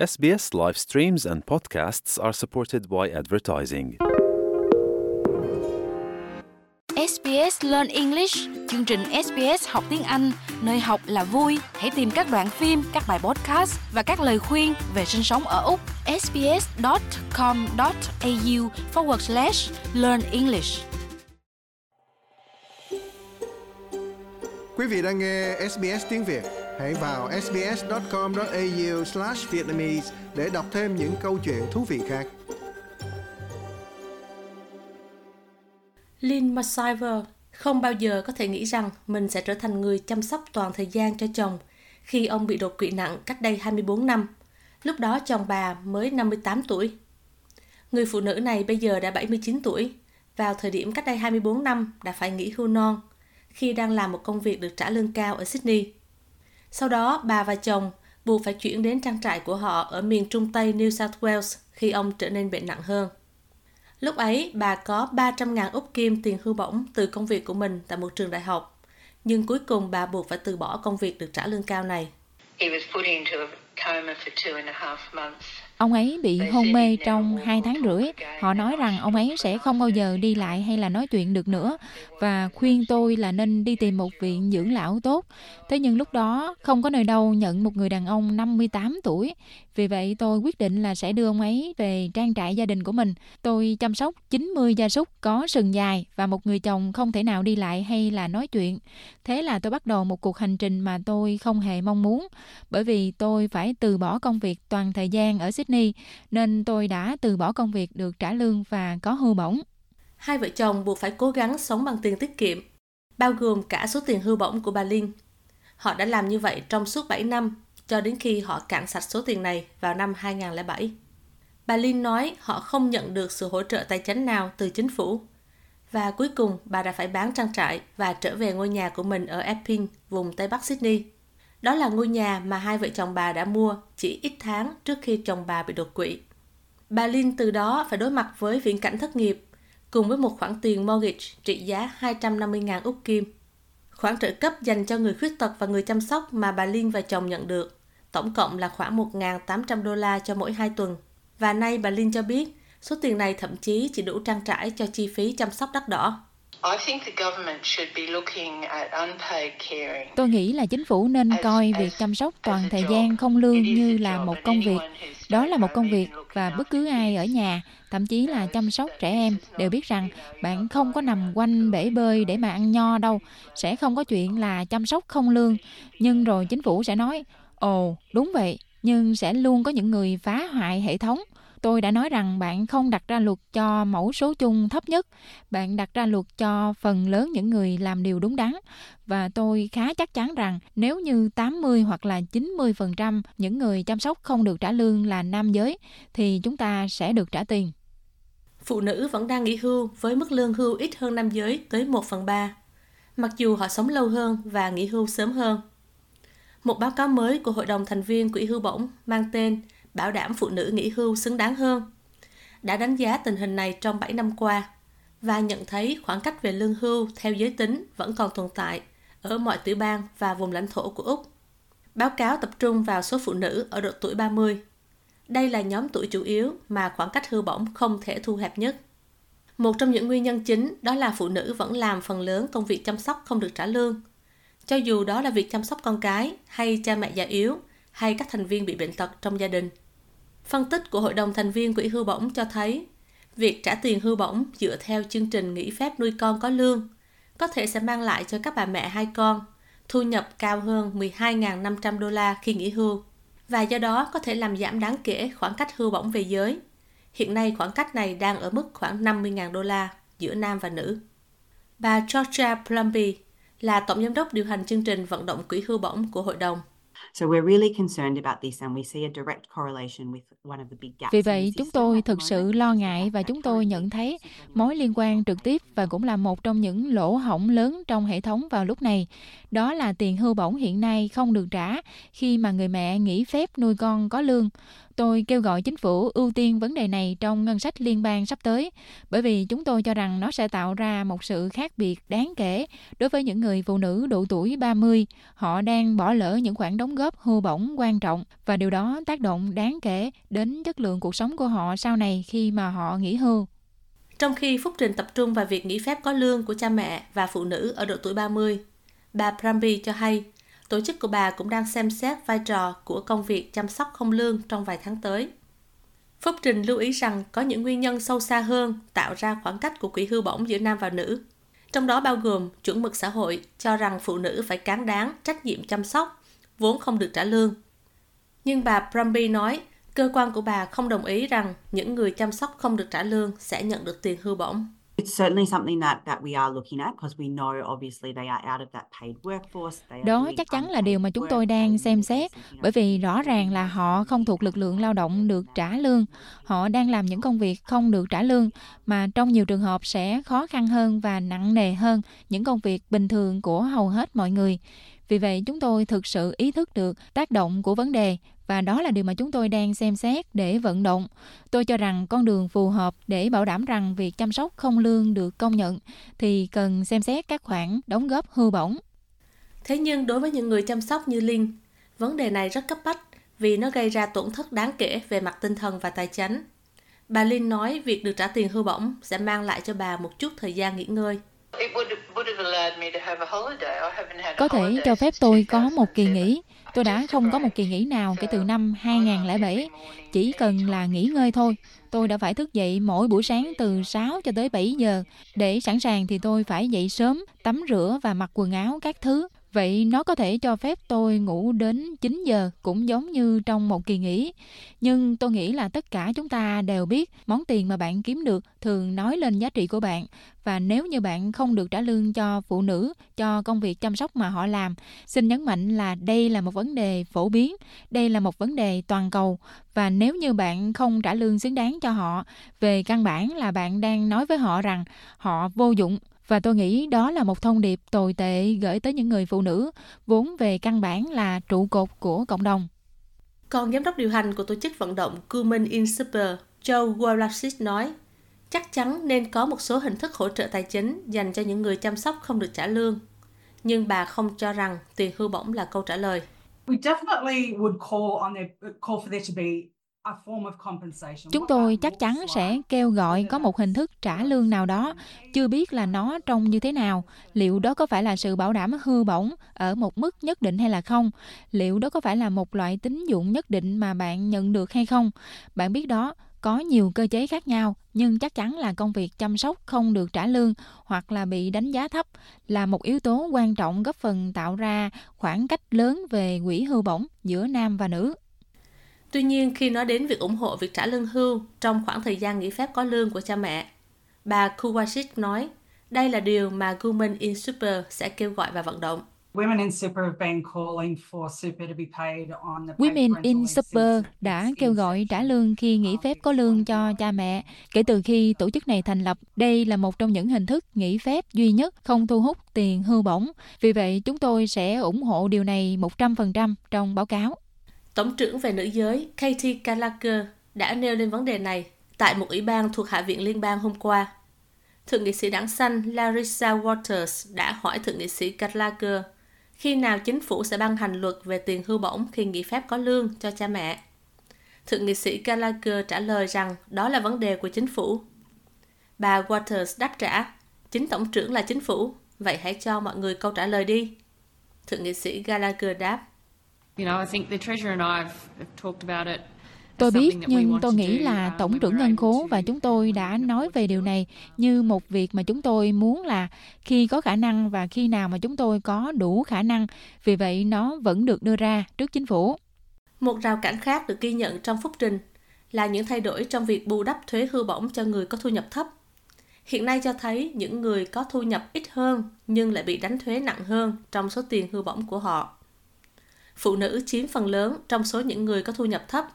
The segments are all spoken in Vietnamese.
SBS live streams and podcasts are supported by advertising. SBS Learn English, chương trình SBS học tiếng Anh, nơi học là vui. Hãy tìm các đoạn phim, các bài podcast và các lời khuyên về sinh sống ở Úc. sbs.com.au forward slash learn English. Quý vị đang nghe SBS tiếng Việt, hãy vào sbs.com.au/vietnamese để đọc thêm những câu chuyện thú vị khác. Lynn McIver không bao giờ có thể nghĩ rằng mình sẽ trở thành người chăm sóc toàn thời gian cho chồng khi ông bị đột quỵ nặng cách đây 24 năm. Lúc đó chồng bà mới 58 tuổi. Người phụ nữ này bây giờ đã 79 tuổi, vào thời điểm cách đây 24 năm đã phải nghỉ hưu non khi đang làm một công việc được trả lương cao ở Sydney. Sau đó, bà và chồng buộc phải chuyển đến trang trại của họ ở miền trung tây New South Wales khi ông trở nên bệnh nặng hơn. Lúc ấy, bà có 300.000 Úc Kim tiền hưu bổng từ công việc của mình tại một trường đại học. Nhưng cuối cùng bà buộc phải từ bỏ công việc được trả lương cao này. He was put into a coma for two and a half months. Ông ấy bị hôn mê trong 2 tháng rưỡi. Họ nói rằng ông ấy sẽ không bao giờ đi lại hay là nói chuyện được nữa và khuyên tôi là nên đi tìm một viện dưỡng lão tốt. Thế nhưng lúc đó không có nơi đâu nhận một người đàn ông 58 tuổi. Vì vậy tôi quyết định là sẽ đưa ông ấy về trang trại gia đình của mình. Tôi chăm sóc 90 gia súc có sừng dài và một người chồng không thể nào đi lại hay là nói chuyện. Thế là tôi bắt đầu một cuộc hành trình mà tôi không hề mong muốn bởi vì tôi phải từ bỏ công việc toàn thời gian ở Sydney nên tôi đã từ bỏ công việc được trả lương và có hưu bổng. Hai vợ chồng buộc phải cố gắng sống bằng tiền tiết kiệm, bao gồm cả số tiền hưu bổng của bà Linh. Họ đã làm như vậy trong suốt 7 năm cho đến khi họ cạn sạch số tiền này vào năm 2007. Bà Linh nói họ không nhận được sự hỗ trợ tài chính nào từ chính phủ. Và cuối cùng bà đã phải bán trang trại và trở về ngôi nhà của mình ở Epping, vùng Tây Bắc Sydney. Đó là ngôi nhà mà hai vợ chồng bà đã mua chỉ ít tháng trước khi chồng bà bị đột quỵ. Bà Linh từ đó phải đối mặt với viễn cảnh thất nghiệp, cùng với một khoản tiền mortgage trị giá 250.000 Úc Kim. Khoản trợ cấp dành cho người khuyết tật và người chăm sóc mà bà Liên và chồng nhận được, tổng cộng là khoảng 1.800 đô la cho mỗi hai tuần. Và nay bà Liên cho biết số tiền này thậm chí chỉ đủ trang trải cho chi phí chăm sóc đắt đỏ. I think the government should be looking at unpaid caring. Tôi nghĩ là chính phủ nên coi việc chăm sóc toàn thời gian không lương như là một công việc. Đó là một công việc và bất cứ ai ở nhà, thậm chí là chăm sóc trẻ em đều biết rằng bạn không có nằm quanh bể bơi để mà ăn nho đâu, sẽ không có chuyện là chăm sóc không lương. Nhưng rồi chính phủ sẽ nói, ồ đúng vậy, nhưng sẽ luôn có những người phá hoại hệ thống tôi đã nói rằng bạn không đặt ra luật cho mẫu số chung thấp nhất bạn đặt ra luật cho phần lớn những người làm điều đúng đắn và tôi khá chắc chắn rằng nếu như 80 hoặc là 90% những người chăm sóc không được trả lương là nam giới thì chúng ta sẽ được trả tiền. Phụ nữ vẫn đang nghỉ hưu với mức lương hưu ít hơn nam giới tới 1 phần 3, mặc dù họ sống lâu hơn và nghỉ hưu sớm hơn. Một báo cáo mới của Hội đồng thành viên Quỹ hưu bổng mang tên bảo đảm phụ nữ nghỉ hưu xứng đáng hơn, đã đánh giá tình hình này trong 7 năm qua và nhận thấy khoảng cách về lương hưu theo giới tính vẫn còn tồn tại ở mọi tiểu bang và vùng lãnh thổ của Úc. Báo cáo tập trung vào số phụ nữ ở độ tuổi 30. Đây là nhóm tuổi chủ yếu mà khoảng cách hưu bổng không thể thu hẹp nhất. Một trong những nguyên nhân chính đó là phụ nữ vẫn làm phần lớn công việc chăm sóc không được trả lương. Cho dù đó là việc chăm sóc con cái hay cha mẹ già yếu hay các thành viên bị bệnh tật trong gia đình. Phân tích của Hội đồng thành viên Quỹ hưu bổng cho thấy, việc trả tiền hưu bổng dựa theo chương trình nghỉ phép nuôi con có lương có thể sẽ mang lại cho các bà mẹ hai con thu nhập cao hơn 12.500 đô la khi nghỉ hưu và do đó có thể làm giảm đáng kể khoảng cách hưu bổng về giới. Hiện nay khoảng cách này đang ở mức khoảng 50.000 đô la giữa nam và nữ. Bà Georgia Plumby là tổng giám đốc điều hành chương trình vận động quỹ hưu bổng của hội đồng. So we're really concerned about this and we see a direct correlation with one of the big gaps. Vì vậy, chúng tôi thực sự lo ngại và chúng tôi nhận thấy mối liên quan trực tiếp và cũng là một trong những lỗ hổng lớn trong hệ thống vào lúc này. Đó là tiền hưu bổng hiện nay không được trả khi mà người mẹ nghỉ phép nuôi con có lương. Tôi kêu gọi chính phủ ưu tiên vấn đề này trong ngân sách liên bang sắp tới, bởi vì chúng tôi cho rằng nó sẽ tạo ra một sự khác biệt đáng kể đối với những người phụ nữ độ tuổi 30. Họ đang bỏ lỡ những khoản đóng góp hưu bổng quan trọng và điều đó tác động đáng kể đến chất lượng cuộc sống của họ sau này khi mà họ nghỉ hưu. Trong khi Phúc Trình tập trung vào việc nghỉ phép có lương của cha mẹ và phụ nữ ở độ tuổi 30, bà Prambi cho hay tổ chức của bà cũng đang xem xét vai trò của công việc chăm sóc không lương trong vài tháng tới. Phúc Trình lưu ý rằng có những nguyên nhân sâu xa hơn tạo ra khoảng cách của quỹ hưu bổng giữa nam và nữ. Trong đó bao gồm chuẩn mực xã hội cho rằng phụ nữ phải cán đáng trách nhiệm chăm sóc, vốn không được trả lương. Nhưng bà Brumby nói cơ quan của bà không đồng ý rằng những người chăm sóc không được trả lương sẽ nhận được tiền hưu bổng. Đó chắc chắn là điều mà chúng tôi đang xem xét, bởi vì rõ ràng là họ không thuộc lực lượng lao động được trả lương. Họ đang làm những công việc không được trả lương, mà trong nhiều trường hợp sẽ khó khăn hơn và nặng nề hơn những công việc bình thường của hầu hết mọi người. Vì vậy, chúng tôi thực sự ý thức được tác động của vấn đề và đó là điều mà chúng tôi đang xem xét để vận động. Tôi cho rằng con đường phù hợp để bảo đảm rằng việc chăm sóc không lương được công nhận thì cần xem xét các khoản đóng góp hưu bổng. Thế nhưng đối với những người chăm sóc như Linh, vấn đề này rất cấp bách vì nó gây ra tổn thất đáng kể về mặt tinh thần và tài chính. Bà Linh nói việc được trả tiền hưu bổng sẽ mang lại cho bà một chút thời gian nghỉ ngơi. Có thể cho phép tôi có một kỳ nghỉ. Tôi đã không có một kỳ nghỉ nào kể từ năm 2007. Chỉ cần là nghỉ ngơi thôi. Tôi đã phải thức dậy mỗi buổi sáng từ 6 cho tới 7 giờ. Để sẵn sàng thì tôi phải dậy sớm, tắm rửa và mặc quần áo các thứ. Vậy nó có thể cho phép tôi ngủ đến 9 giờ cũng giống như trong một kỳ nghỉ. Nhưng tôi nghĩ là tất cả chúng ta đều biết món tiền mà bạn kiếm được thường nói lên giá trị của bạn. Và nếu như bạn không được trả lương cho phụ nữ, cho công việc chăm sóc mà họ làm, xin nhấn mạnh là đây là một vấn đề phổ biến, đây là một vấn đề toàn cầu. Và nếu như bạn không trả lương xứng đáng cho họ, về căn bản là bạn đang nói với họ rằng họ vô dụng và tôi nghĩ đó là một thông điệp tồi tệ gửi tới những người phụ nữ, vốn về căn bản là trụ cột của cộng đồng. Còn giám đốc điều hành của tổ chức vận động Women in Super, Joe Wallace nói, chắc chắn nên có một số hình thức hỗ trợ tài chính dành cho những người chăm sóc không được trả lương. Nhưng bà không cho rằng tiền hưu bổng là câu trả lời. We definitely would call on their, call for there to be Chúng tôi chắc chắn sẽ kêu gọi có một hình thức trả lương nào đó, chưa biết là nó trông như thế nào, liệu đó có phải là sự bảo đảm hư bổng ở một mức nhất định hay là không, liệu đó có phải là một loại tín dụng nhất định mà bạn nhận được hay không. Bạn biết đó, có nhiều cơ chế khác nhau, nhưng chắc chắn là công việc chăm sóc không được trả lương hoặc là bị đánh giá thấp là một yếu tố quan trọng góp phần tạo ra khoảng cách lớn về quỹ hưu bổng giữa nam và nữ. Tuy nhiên, khi nói đến việc ủng hộ việc trả lương hưu trong khoảng thời gian nghỉ phép có lương của cha mẹ, bà Kuwashik nói đây là điều mà Women in Super sẽ kêu gọi và vận động. Women in Super Women in Super đã kêu gọi trả lương khi nghỉ phép có lương cho cha mẹ. Kể từ khi tổ chức này thành lập, đây là một trong những hình thức nghỉ phép duy nhất không thu hút tiền hưu bổng. Vì vậy, chúng tôi sẽ ủng hộ điều này 100% trong báo cáo. Tổng trưởng về nữ giới Katie Gallagher đã nêu lên vấn đề này tại một ủy ban thuộc Hạ viện Liên bang hôm qua. Thượng nghị sĩ đảng xanh Larissa Waters đã hỏi Thượng nghị sĩ Gallagher khi nào chính phủ sẽ ban hành luật về tiền hưu bổng khi nghỉ phép có lương cho cha mẹ. Thượng nghị sĩ Gallagher trả lời rằng đó là vấn đề của chính phủ. Bà Waters đáp trả, chính tổng trưởng là chính phủ, vậy hãy cho mọi người câu trả lời đi. Thượng nghị sĩ Gallagher đáp, Tôi biết, nhưng tôi nghĩ là um, Tổng trưởng Ngân khố và chúng tôi đã nói về điều này như một việc mà chúng tôi muốn là khi có khả năng và khi nào mà chúng tôi có đủ khả năng. Vì vậy, nó vẫn được đưa ra trước chính phủ. Một rào cản khác được ghi nhận trong phúc trình là những thay đổi trong việc bù đắp thuế hưu bổng cho người có thu nhập thấp. Hiện nay cho thấy những người có thu nhập ít hơn nhưng lại bị đánh thuế nặng hơn trong số tiền hưu bổng của họ phụ nữ chiếm phần lớn trong số những người có thu nhập thấp.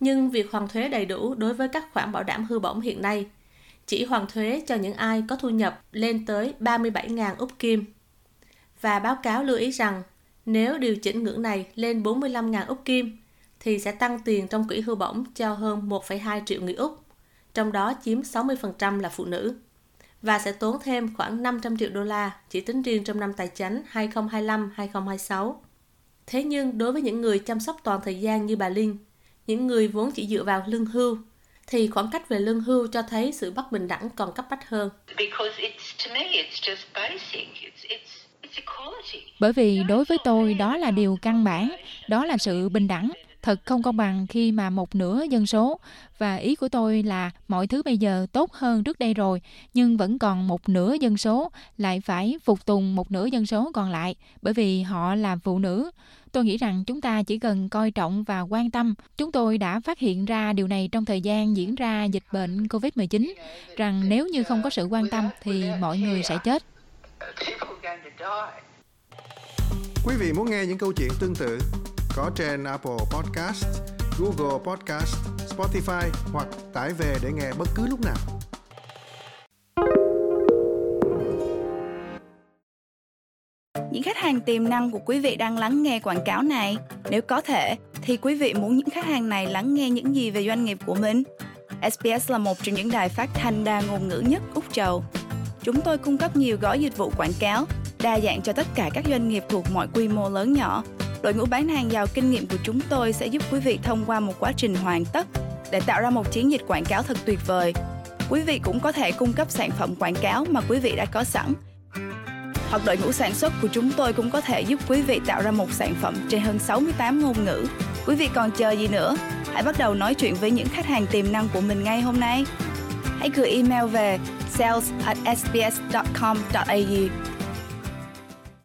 Nhưng việc hoàn thuế đầy đủ đối với các khoản bảo đảm hư bổng hiện nay chỉ hoàn thuế cho những ai có thu nhập lên tới 37.000 Úc Kim. Và báo cáo lưu ý rằng nếu điều chỉnh ngưỡng này lên 45.000 Úc Kim thì sẽ tăng tiền trong quỹ hưu bổng cho hơn 1,2 triệu người Úc, trong đó chiếm 60% là phụ nữ, và sẽ tốn thêm khoảng 500 triệu đô la chỉ tính riêng trong năm tài chính 2025-2026. Thế nhưng đối với những người chăm sóc toàn thời gian như bà Linh, những người vốn chỉ dựa vào lương hưu, thì khoảng cách về lương hưu cho thấy sự bất bình đẳng còn cấp bách hơn. Bởi vì đối với tôi đó là điều căn bản, đó là sự bình đẳng thật không công bằng khi mà một nửa dân số. Và ý của tôi là mọi thứ bây giờ tốt hơn trước đây rồi nhưng vẫn còn một nửa dân số lại phải phục tùng một nửa dân số còn lại bởi vì họ là phụ nữ. Tôi nghĩ rằng chúng ta chỉ cần coi trọng và quan tâm. Chúng tôi đã phát hiện ra điều này trong thời gian diễn ra dịch bệnh covid 19 rằng nếu như không có sự quan tâm thì mọi người sẽ chết. Quý vị muốn nghe những câu chuyện tương tự có trên Apple Podcast, Google Podcast, Spotify hoặc tải về để nghe bất cứ lúc nào. Những khách hàng tiềm năng của quý vị đang lắng nghe quảng cáo này, nếu có thể thì quý vị muốn những khách hàng này lắng nghe những gì về doanh nghiệp của mình? SBS là một trong những đài phát thanh đa ngôn ngữ nhất Úc Châu. Chúng tôi cung cấp nhiều gói dịch vụ quảng cáo đa dạng cho tất cả các doanh nghiệp thuộc mọi quy mô lớn nhỏ đội ngũ bán hàng giàu kinh nghiệm của chúng tôi sẽ giúp quý vị thông qua một quá trình hoàn tất để tạo ra một chiến dịch quảng cáo thật tuyệt vời. Quý vị cũng có thể cung cấp sản phẩm quảng cáo mà quý vị đã có sẵn. Hoặc đội ngũ sản xuất của chúng tôi cũng có thể giúp quý vị tạo ra một sản phẩm trên hơn 68 ngôn ngữ. Quý vị còn chờ gì nữa? Hãy bắt đầu nói chuyện với những khách hàng tiềm năng của mình ngay hôm nay. Hãy gửi email về sales at sbs.com.au